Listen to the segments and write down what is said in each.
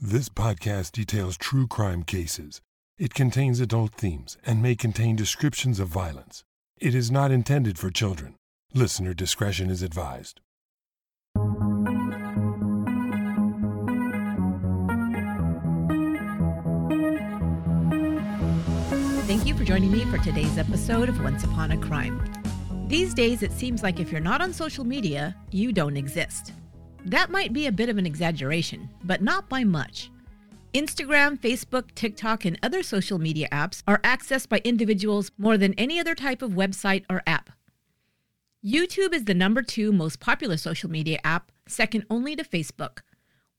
This podcast details true crime cases. It contains adult themes and may contain descriptions of violence. It is not intended for children. Listener discretion is advised. Thank you for joining me for today's episode of Once Upon a Crime. These days, it seems like if you're not on social media, you don't exist. That might be a bit of an exaggeration, but not by much. Instagram, Facebook, TikTok, and other social media apps are accessed by individuals more than any other type of website or app. YouTube is the number two most popular social media app, second only to Facebook.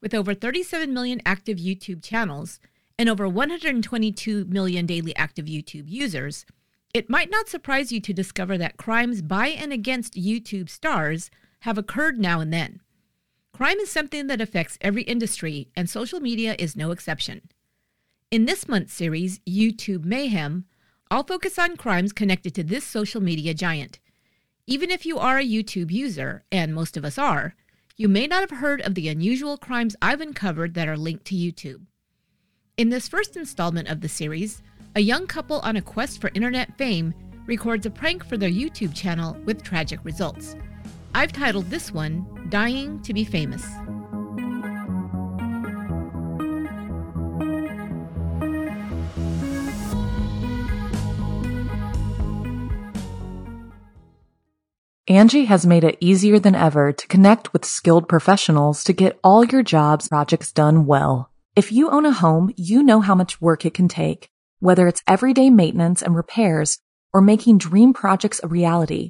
With over 37 million active YouTube channels and over 122 million daily active YouTube users, it might not surprise you to discover that crimes by and against YouTube stars have occurred now and then. Crime is something that affects every industry, and social media is no exception. In this month's series, YouTube Mayhem, I'll focus on crimes connected to this social media giant. Even if you are a YouTube user, and most of us are, you may not have heard of the unusual crimes I've uncovered that are linked to YouTube. In this first installment of the series, a young couple on a quest for internet fame records a prank for their YouTube channel with tragic results. I've titled this one Dying to be Famous. Angi has made it easier than ever to connect with skilled professionals to get all your jobs projects done well. If you own a home, you know how much work it can take, whether it's everyday maintenance and repairs or making dream projects a reality.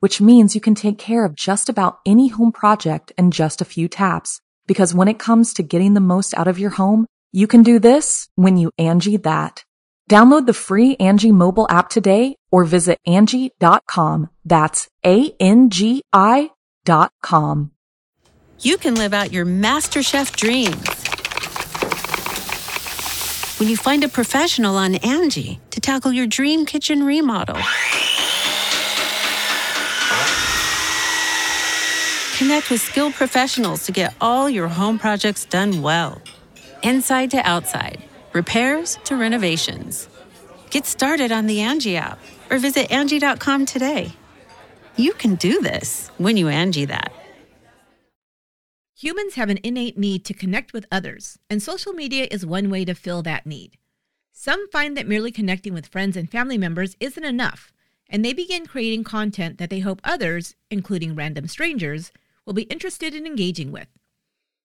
which means you can take care of just about any home project in just a few taps. Because when it comes to getting the most out of your home, you can do this when you Angi that. Download the free Angi mobile app today or visit Angi.com. That's A-N-G-I dot com. You can live out your MasterChef dreams when you find a professional on Angi to tackle your dream kitchen remodel. Connect with skilled professionals to get all your home projects done well. Inside to outside, repairs to renovations. Get started on the Angi app or visit Angi.com today. You can do this when you Angi that. Humans have an innate need to connect with others, and social media is one way to fill that need. Some find that merely connecting with friends and family members isn't enough, and they begin creating content that they hope others, including random strangers, will be interested in engaging with.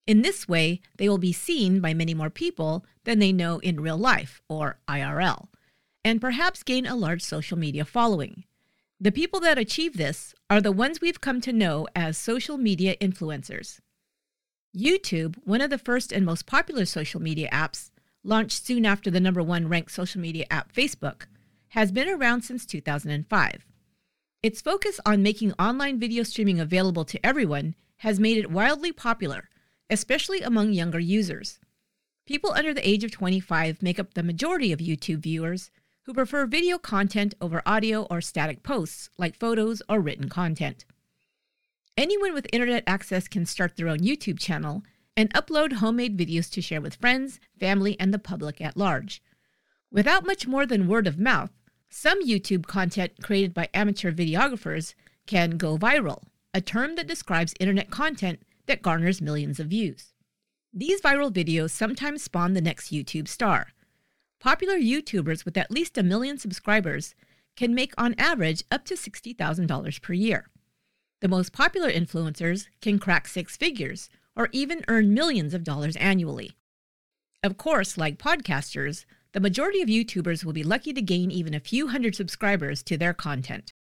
In this way, they will be seen by many more people than they know in real life, or IRL, and perhaps gain a large social media following. The people that achieve this are the ones we've come to know as social media influencers. YouTube, one of the first and most popular social media apps, launched soon after the number one ranked social media app Facebook, has been around since 2005. Its focus on making online video streaming available to everyone has made it wildly popular, especially among younger users. People under the age of 25 make up the majority of YouTube viewers who prefer video content over audio or static posts like photos or written content. Anyone with internet access can start their own YouTube channel and upload homemade videos to share with friends, family, and the public at large. Without much more than word of mouth, some YouTube content created by amateur videographers can go viral, a term that describes internet content that garners millions of views. These viral videos sometimes spawn the next YouTube star. Popular YouTubers with at least a million subscribers can make on average up to $60,000 per year. The most popular influencers can crack six figures or even earn millions of dollars annually. Of course, like podcasters, the majority of YouTubers will be lucky to gain even a few hundred subscribers to their content.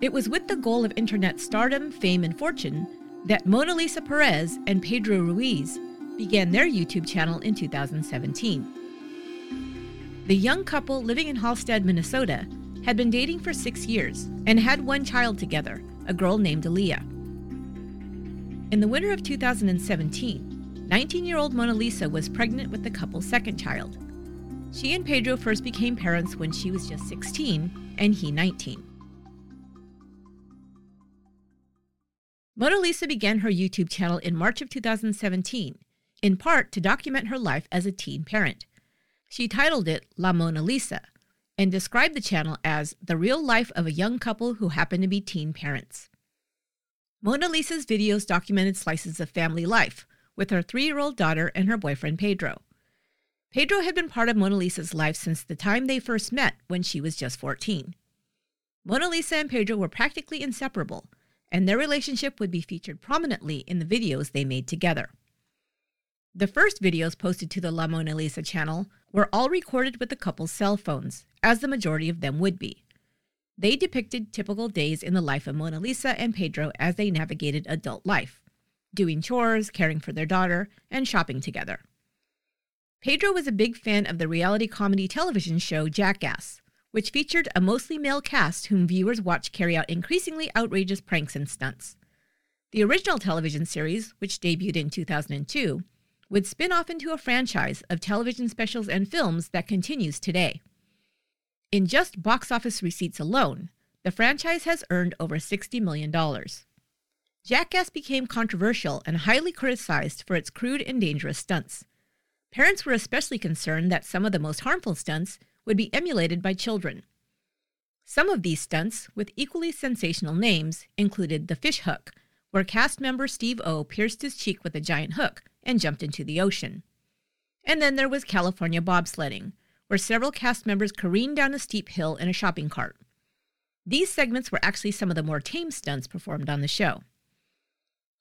It was with the goal of internet stardom, fame, and fortune that Mona Lisa Perez and Pedro Ruiz began their YouTube channel in 2017. The young couple living in Halstead, Minnesota, had been dating for six years and had one child together, a girl named Aaliyah. In the winter of 2017, 19 year old Mona Lisa was pregnant with the couple's second child. She and Pedro first became parents when she was just 16 and he 19. Mona Lisa began her YouTube channel in March of 2017, in part to document her life as a teen parent. She titled it La Mona Lisa and described the channel as the real life of a young couple who happen to be teen parents. Mona Lisa's videos documented slices of family life with her three year old daughter and her boyfriend Pedro. Pedro had been part of Mona Lisa's life since the time they first met when she was just 14. Mona Lisa and Pedro were practically inseparable and their relationship would be featured prominently in the videos they made together. The first videos posted to the La Mona Lisa channel were all recorded with the couple's cell phones, as the majority of them would be. They depicted typical days in the life of Mona Lisa and Pedro as they navigated adult life, doing chores, caring for their daughter, and shopping together. Pedro was a big fan of the reality comedy television show Jackass, which featured a mostly male cast whom viewers watched carry out increasingly outrageous pranks and stunts. The original television series, which debuted in 2002, would spin off into a franchise of television specials and films that continues today. In just box office receipts alone, the franchise has earned over $60 million. Jackass became controversial and highly criticized for its crude and dangerous stunts. Parents were especially concerned that some of the most harmful stunts would be emulated by children. Some of these stunts, with equally sensational names, included the fish hook, where cast member Steve O pierced his cheek with a giant hook and jumped into the ocean. And then there was California bobsledding, where several cast members careened down a steep hill in a shopping cart. These segments were actually some of the more tame stunts performed on the show.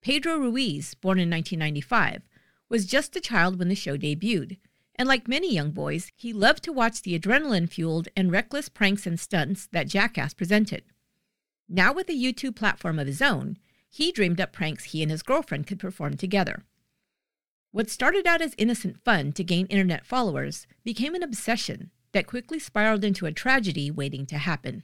Pedro Ruiz, born in 1995, was just a child when the show debuted, and like many young boys, he loved to watch the adrenaline fueled and reckless pranks and stunts that Jackass presented. Now, with a YouTube platform of his own, he dreamed up pranks he and his girlfriend could perform together. What started out as innocent fun to gain internet followers became an obsession that quickly spiraled into a tragedy waiting to happen.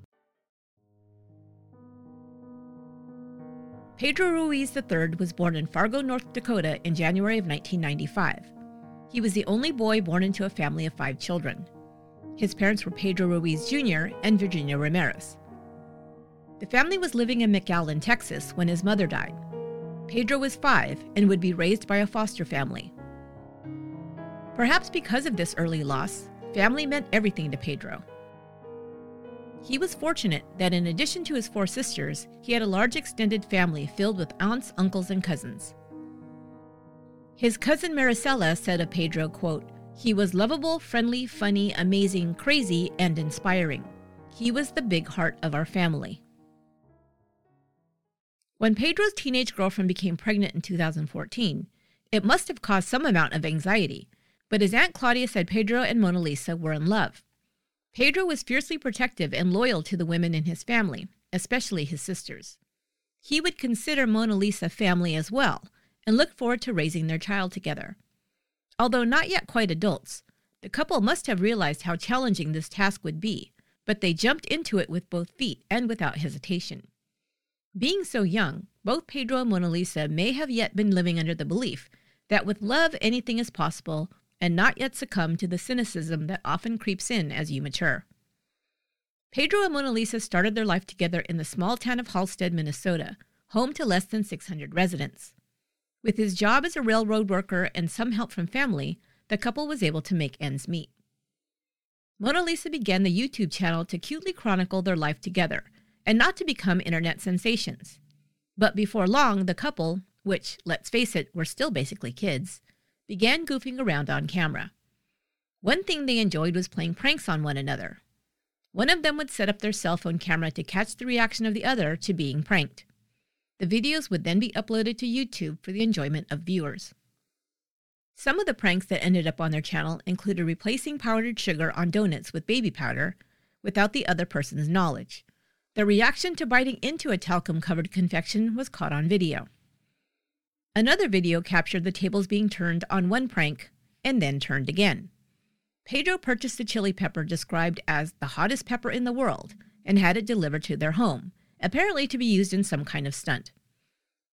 Pedro Ruiz III was born in Fargo, North Dakota in January of 1995. He was the only boy born into a family of five children. His parents were Pedro Ruiz Jr. and Virginia Ramirez. The family was living in McAllen, Texas when his mother died. Pedro was five and would be raised by a foster family. Perhaps because of this early loss, family meant everything to Pedro. He was fortunate that in addition to his four sisters, he had a large extended family filled with aunts, uncles, and cousins. His cousin Maricela said of Pedro, quote, he was lovable, friendly, funny, amazing, crazy, and inspiring. He was the big heart of our family. When Pedro's teenage girlfriend became pregnant in 2014, it must have caused some amount of anxiety, but his Aunt Claudia said Pedro and Mona Lisa were in love. Pedro was fiercely protective and loyal to the women in his family, especially his sisters. He would consider Mona Lisa family as well and look forward to raising their child together. Although not yet quite adults, the couple must have realized how challenging this task would be, but they jumped into it with both feet and without hesitation. Being so young, both Pedro and Mona Lisa may have yet been living under the belief that with love anything is possible and not yet succumb to the cynicism that often creeps in as you mature. Pedro and Mona Lisa started their life together in the small town of Halstead, Minnesota, home to less than 600 residents. With his job as a railroad worker and some help from family, the couple was able to make ends meet. Mona Lisa began the YouTube channel to cutely chronicle their life together and not to become internet sensations. But before long, the couple, which, let's face it, were still basically kids, began goofing around on camera. One thing they enjoyed was playing pranks on one another. One of them would set up their cell phone camera to catch the reaction of the other to being pranked. The videos would then be uploaded to YouTube for the enjoyment of viewers. Some of the pranks that ended up on their channel included replacing powdered sugar on donuts with baby powder without the other person's knowledge. The reaction to biting into a talcum covered confection was caught on video. Another video captured the tables being turned on one prank and then turned again. Pedro purchased a chili pepper described as the hottest pepper in the world and had it delivered to their home, apparently to be used in some kind of stunt.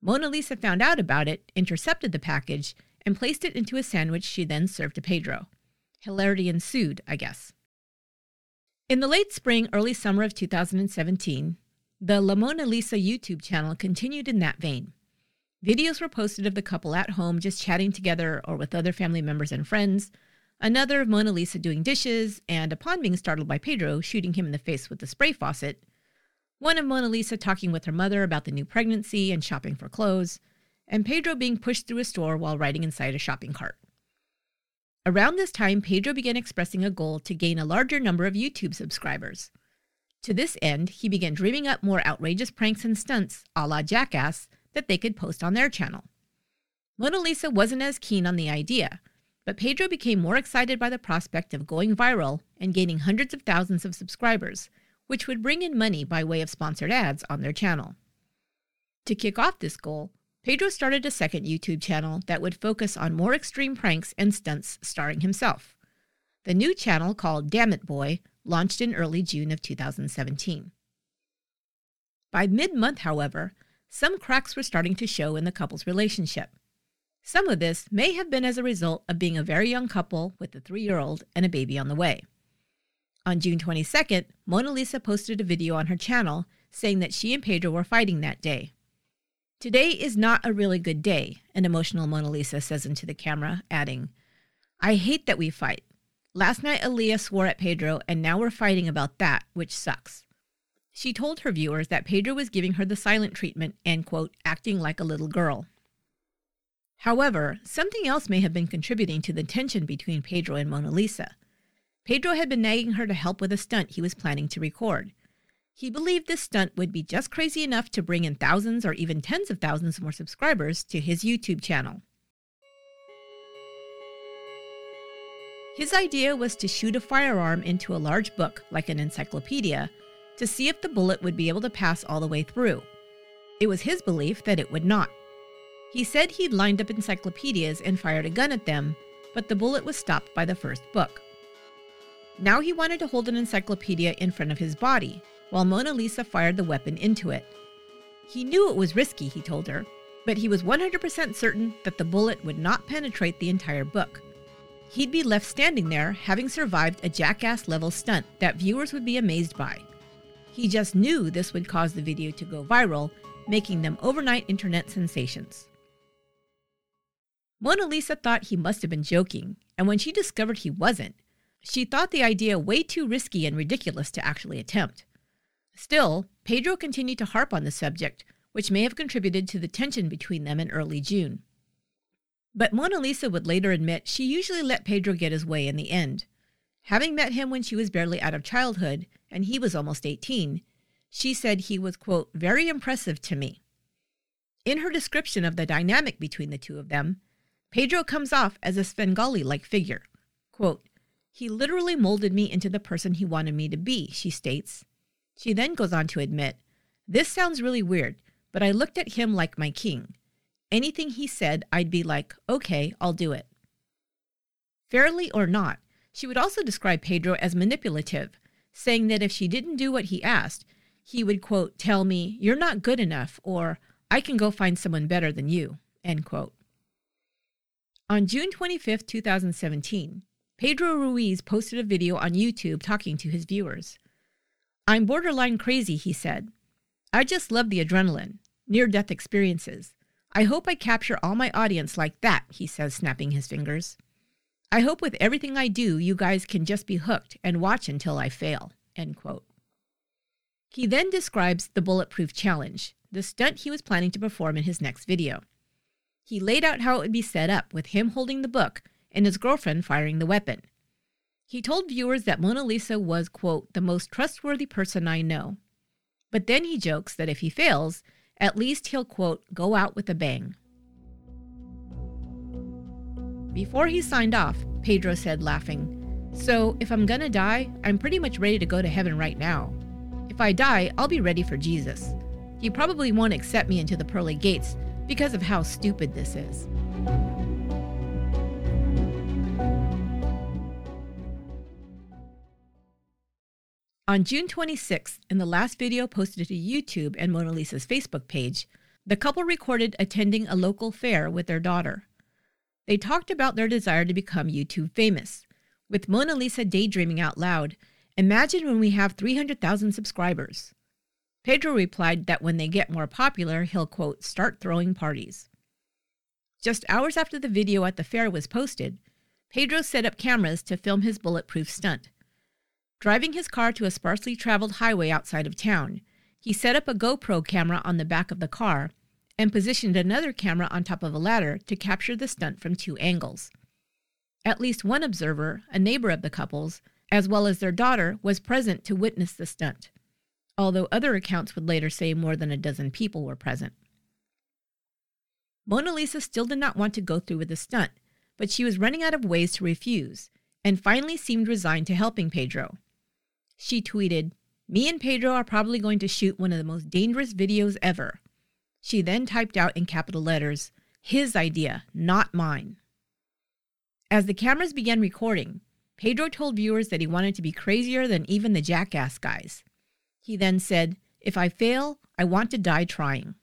Mona Lisa found out about it, intercepted the package, and placed it into a sandwich she then served to Pedro. Hilarity ensued, I guess. In the late spring, early summer of 2017, the La Mona Lisa YouTube channel continued in that vein. Videos were posted of the couple at home just chatting together or with other family members and friends, another of Mona Lisa doing dishes, and upon being startled by Pedro shooting him in the face with the spray faucet, one of Mona Lisa talking with her mother about the new pregnancy and shopping for clothes, and Pedro being pushed through a store while riding inside a shopping cart. Around this time, Pedro began expressing a goal to gain a larger number of YouTube subscribers. To this end, he began dreaming up more outrageous pranks and stunts, a la Jackass, that they could post on their channel. Mona Lisa wasn't as keen on the idea, but Pedro became more excited by the prospect of going viral and gaining hundreds of thousands of subscribers, which would bring in money by way of sponsored ads on their channel. To kick off this goal, Pedro started a second YouTube channel that would focus on more extreme pranks and stunts starring himself. The new channel, called Damn It Boy, launched in early June of 2017. By mid month, however, some cracks were starting to show in the couple's relationship. Some of this may have been as a result of being a very young couple with a three year old and a baby on the way. On June 22nd, Mona Lisa posted a video on her channel saying that she and Pedro were fighting that day. Today is not a really good day, an emotional Mona Lisa says into the camera, adding, I hate that we fight. Last night, Aaliyah swore at Pedro, and now we're fighting about that, which sucks. She told her viewers that Pedro was giving her the silent treatment and, quote, acting like a little girl. However, something else may have been contributing to the tension between Pedro and Mona Lisa. Pedro had been nagging her to help with a stunt he was planning to record. He believed this stunt would be just crazy enough to bring in thousands or even tens of thousands more subscribers to his YouTube channel. His idea was to shoot a firearm into a large book, like an encyclopedia, to see if the bullet would be able to pass all the way through. It was his belief that it would not. He said he'd lined up encyclopedias and fired a gun at them, but the bullet was stopped by the first book. Now he wanted to hold an encyclopedia in front of his body, while Mona Lisa fired the weapon into it. He knew it was risky, he told her, but he was 100% certain that the bullet would not penetrate the entire book. He'd be left standing there, having survived a jackass level stunt that viewers would be amazed by. He just knew this would cause the video to go viral, making them overnight internet sensations. Mona Lisa thought he must have been joking, and when she discovered he wasn't, she thought the idea way too risky and ridiculous to actually attempt. Still, Pedro continued to harp on the subject, which may have contributed to the tension between them in early June. But Mona Lisa would later admit she usually let Pedro get his way in the end. Having met him when she was barely out of childhood, and he was almost 18, she said he was, quote, very impressive to me. In her description of the dynamic between the two of them, Pedro comes off as a Svengali like figure. Quote, he literally molded me into the person he wanted me to be, she states. She then goes on to admit, This sounds really weird, but I looked at him like my king. Anything he said, I'd be like, okay, I'll do it. Fairly or not, she would also describe Pedro as manipulative, saying that if she didn't do what he asked, he would, quote, tell me, you're not good enough, or I can go find someone better than you, end quote. On June 25, 2017, Pedro Ruiz posted a video on YouTube talking to his viewers. I'm borderline crazy, he said. I just love the adrenaline, near death experiences. I hope I capture all my audience like that, he says, snapping his fingers. I hope with everything I do, you guys can just be hooked and watch until I fail. End quote. He then describes the Bulletproof Challenge, the stunt he was planning to perform in his next video. He laid out how it would be set up with him holding the book and his girlfriend firing the weapon. He told viewers that Mona Lisa was, quote, the most trustworthy person I know. But then he jokes that if he fails, at least he'll, quote, go out with a bang. Before he signed off, Pedro said, laughing, So if I'm gonna die, I'm pretty much ready to go to heaven right now. If I die, I'll be ready for Jesus. He probably won't accept me into the pearly gates because of how stupid this is. On June 26th, in the last video posted to YouTube and Mona Lisa's Facebook page, the couple recorded attending a local fair with their daughter. They talked about their desire to become YouTube famous, with Mona Lisa daydreaming out loud Imagine when we have 300,000 subscribers. Pedro replied that when they get more popular, he'll, quote, start throwing parties. Just hours after the video at the fair was posted, Pedro set up cameras to film his bulletproof stunt. Driving his car to a sparsely traveled highway outside of town, he set up a GoPro camera on the back of the car and positioned another camera on top of a ladder to capture the stunt from two angles. At least one observer, a neighbor of the couple's, as well as their daughter, was present to witness the stunt, although other accounts would later say more than a dozen people were present. Mona Lisa still did not want to go through with the stunt, but she was running out of ways to refuse and finally seemed resigned to helping Pedro. She tweeted, Me and Pedro are probably going to shoot one of the most dangerous videos ever. She then typed out in capital letters, His idea, not mine. As the cameras began recording, Pedro told viewers that he wanted to be crazier than even the jackass guys. He then said, If I fail, I want to die trying.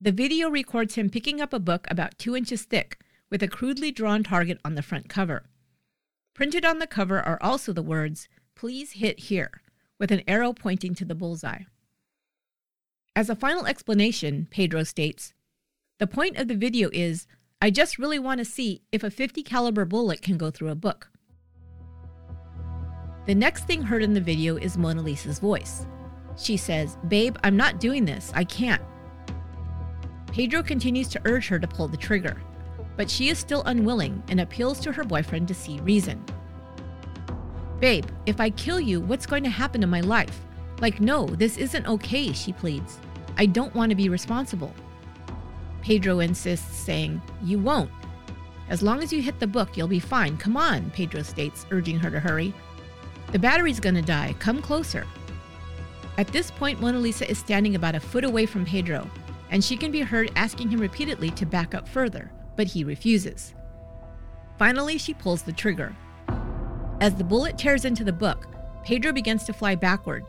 The video records him picking up a book about two inches thick with a crudely drawn target on the front cover. Printed on the cover are also the words, Please hit here, with an arrow pointing to the bullseye. As a final explanation, Pedro states, The point of the video is I just really want to see if a 50 caliber bullet can go through a book. The next thing heard in the video is Mona Lisa's voice. She says, Babe, I'm not doing this. I can't. Pedro continues to urge her to pull the trigger, but she is still unwilling and appeals to her boyfriend to see reason. Babe, if I kill you, what's going to happen to my life? Like, no, this isn't okay, she pleads. I don't want to be responsible. Pedro insists, saying, You won't. As long as you hit the book, you'll be fine. Come on, Pedro states, urging her to hurry. The battery's gonna die. Come closer. At this point, Mona Lisa is standing about a foot away from Pedro, and she can be heard asking him repeatedly to back up further, but he refuses. Finally, she pulls the trigger, as the bullet tears into the book, Pedro begins to fly backward.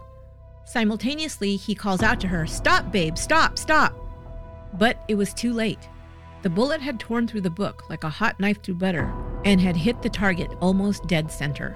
Simultaneously, he calls out to her, Stop, babe, stop, stop! But it was too late. The bullet had torn through the book like a hot knife through butter and had hit the target almost dead center.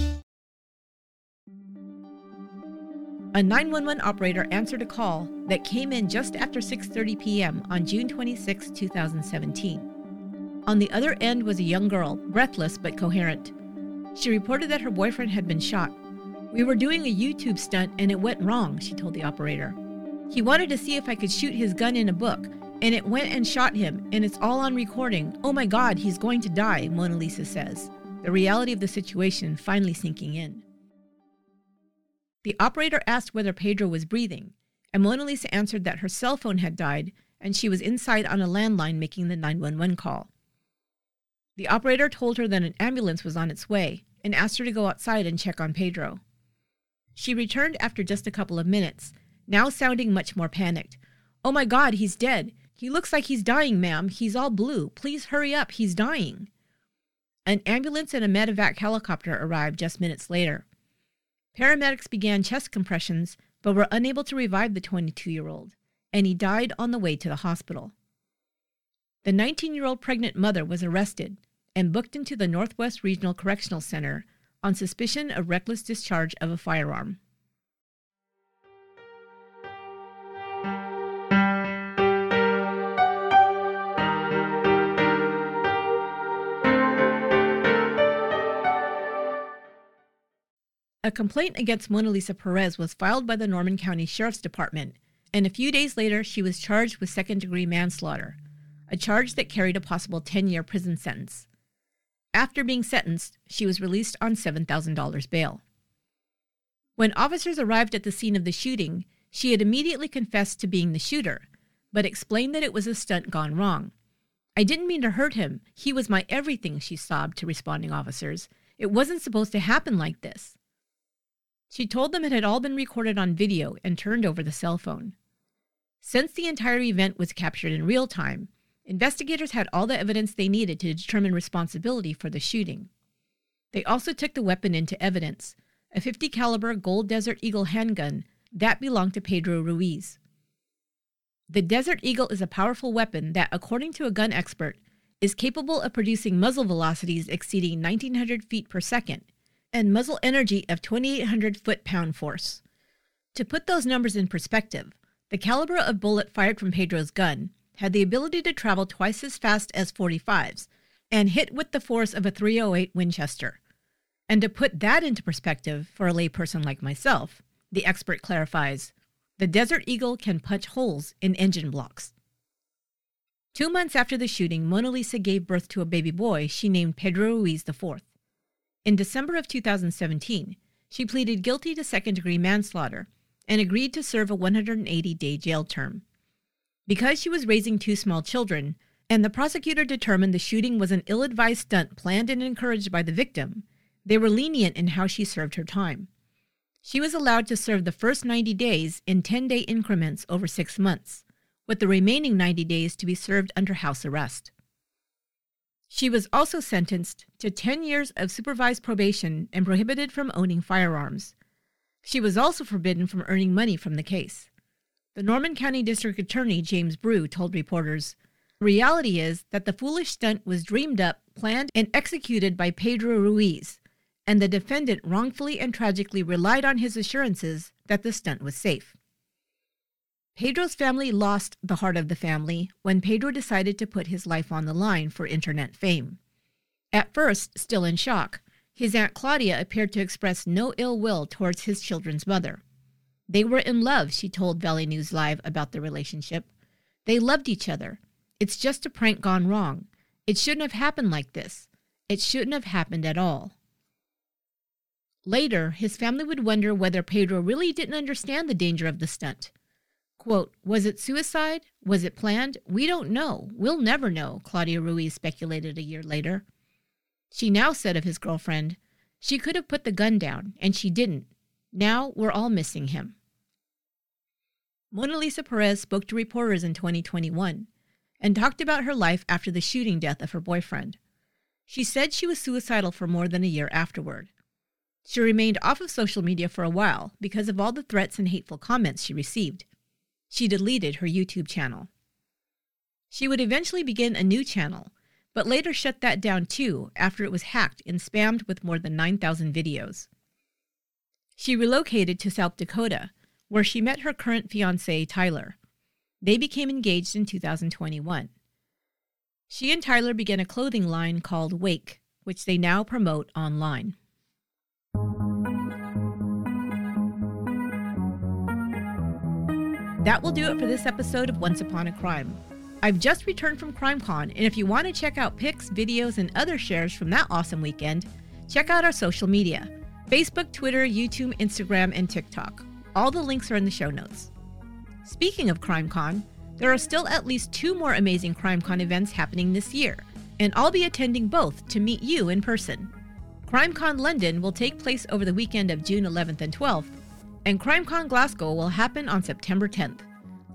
A 911 operator answered a call that came in just after 6:30 p.m. on June 26, 2017. On the other end was a young girl, breathless but coherent. She reported that her boyfriend had been shot. We were doing a YouTube stunt and it went wrong, she told the operator. He wanted to see if I could shoot his gun in a book, and it went and shot him, and it's all on recording. Oh my God, he's going to die, Mona Lisa says, the reality of the situation finally sinking in. The operator asked whether Pedro was breathing, and Mona Lisa answered that her cell phone had died and she was inside on a landline making the 911 call. The operator told her that an ambulance was on its way and asked her to go outside and check on Pedro. She returned after just a couple of minutes, now sounding much more panicked. Oh my God, he's dead. He looks like he's dying, ma'am. He's all blue. Please hurry up. He's dying. An ambulance and a medevac helicopter arrived just minutes later. Paramedics began chest compressions but were unable to revive the 22 year old, and he died on the way to the hospital. The 19 year old pregnant mother was arrested and booked into the Northwest Regional Correctional Center on suspicion of reckless discharge of a firearm. A complaint against Mona Lisa Perez was filed by the Norman County Sheriff's Department, and a few days later she was charged with second degree manslaughter, a charge that carried a possible 10 year prison sentence. After being sentenced, she was released on $7,000 bail. When officers arrived at the scene of the shooting, she had immediately confessed to being the shooter, but explained that it was a stunt gone wrong. I didn't mean to hurt him. He was my everything, she sobbed to responding officers. It wasn't supposed to happen like this. She told them it had all been recorded on video and turned over the cell phone. Since the entire event was captured in real time, investigators had all the evidence they needed to determine responsibility for the shooting. They also took the weapon into evidence, a 50 caliber Gold Desert Eagle handgun that belonged to Pedro Ruiz. The Desert Eagle is a powerful weapon that, according to a gun expert, is capable of producing muzzle velocities exceeding 1900 feet per second and muzzle energy of 2,800 foot pound force. To put those numbers in perspective, the caliber of bullet fired from Pedro's gun had the ability to travel twice as fast as 45s and hit with the force of a 308 Winchester. And to put that into perspective for a layperson like myself, the expert clarifies the Desert Eagle can punch holes in engine blocks. Two months after the shooting, Mona Lisa gave birth to a baby boy she named Pedro Ruiz IV. In December of 2017, she pleaded guilty to second degree manslaughter and agreed to serve a 180 day jail term. Because she was raising two small children, and the prosecutor determined the shooting was an ill advised stunt planned and encouraged by the victim, they were lenient in how she served her time. She was allowed to serve the first 90 days in 10 day increments over six months, with the remaining 90 days to be served under house arrest. She was also sentenced to 10 years of supervised probation and prohibited from owning firearms. She was also forbidden from earning money from the case. The Norman County District Attorney James Brue told reporters reality is that the foolish stunt was dreamed up, planned, and executed by Pedro Ruiz, and the defendant wrongfully and tragically relied on his assurances that the stunt was safe. Pedro's family lost the heart of the family when Pedro decided to put his life on the line for internet fame. At first, still in shock, his Aunt Claudia appeared to express no ill will towards his children's mother. They were in love, she told Valley News Live about the relationship. They loved each other. It's just a prank gone wrong. It shouldn't have happened like this. It shouldn't have happened at all. Later, his family would wonder whether Pedro really didn't understand the danger of the stunt. Quote, was it suicide? Was it planned? We don't know. We'll never know, Claudia Ruiz speculated a year later. She now said of his girlfriend, she could have put the gun down, and she didn't. Now we're all missing him. Mona Lisa Perez spoke to reporters in 2021 and talked about her life after the shooting death of her boyfriend. She said she was suicidal for more than a year afterward. She remained off of social media for a while because of all the threats and hateful comments she received. She deleted her YouTube channel. She would eventually begin a new channel, but later shut that down too after it was hacked and spammed with more than 9,000 videos. She relocated to South Dakota, where she met her current fiance, Tyler. They became engaged in 2021. She and Tyler began a clothing line called Wake, which they now promote online. That will do it for this episode of Once Upon a Crime. I've just returned from CrimeCon, and if you want to check out pics, videos, and other shares from that awesome weekend, check out our social media Facebook, Twitter, YouTube, Instagram, and TikTok. All the links are in the show notes. Speaking of CrimeCon, there are still at least two more amazing CrimeCon events happening this year, and I'll be attending both to meet you in person. CrimeCon London will take place over the weekend of June 11th and 12th, and CrimeCon Glasgow will happen on September 10th.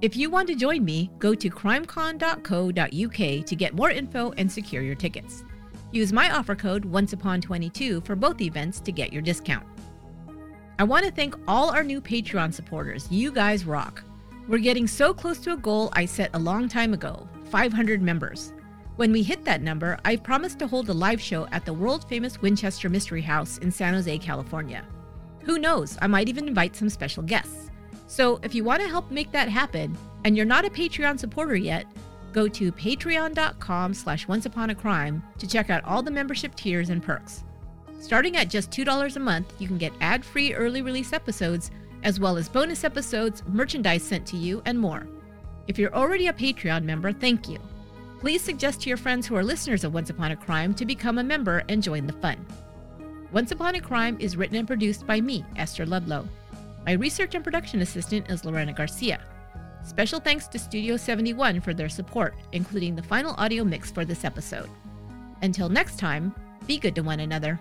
If you want to join me, go to crimecon.co.uk to get more info and secure your tickets. Use my offer code OnceUpon22 for both events to get your discount. I want to thank all our new Patreon supporters. You guys rock. We're getting so close to a goal I set a long time ago 500 members. When we hit that number, I promised to hold a live show at the world famous Winchester Mystery House in San Jose, California. Who knows, I might even invite some special guests. So if you want to help make that happen and you're not a Patreon supporter yet, go to patreon.com slash onceuponacrime to check out all the membership tiers and perks. Starting at just $2 a month, you can get ad-free early release episodes, as well as bonus episodes, merchandise sent to you, and more. If you're already a Patreon member, thank you. Please suggest to your friends who are listeners of Once Upon a Crime to become a member and join the fun. Once Upon a Crime is written and produced by me, Esther Ludlow. My research and production assistant is Lorena Garcia. Special thanks to Studio 71 for their support, including the final audio mix for this episode. Until next time, be good to one another.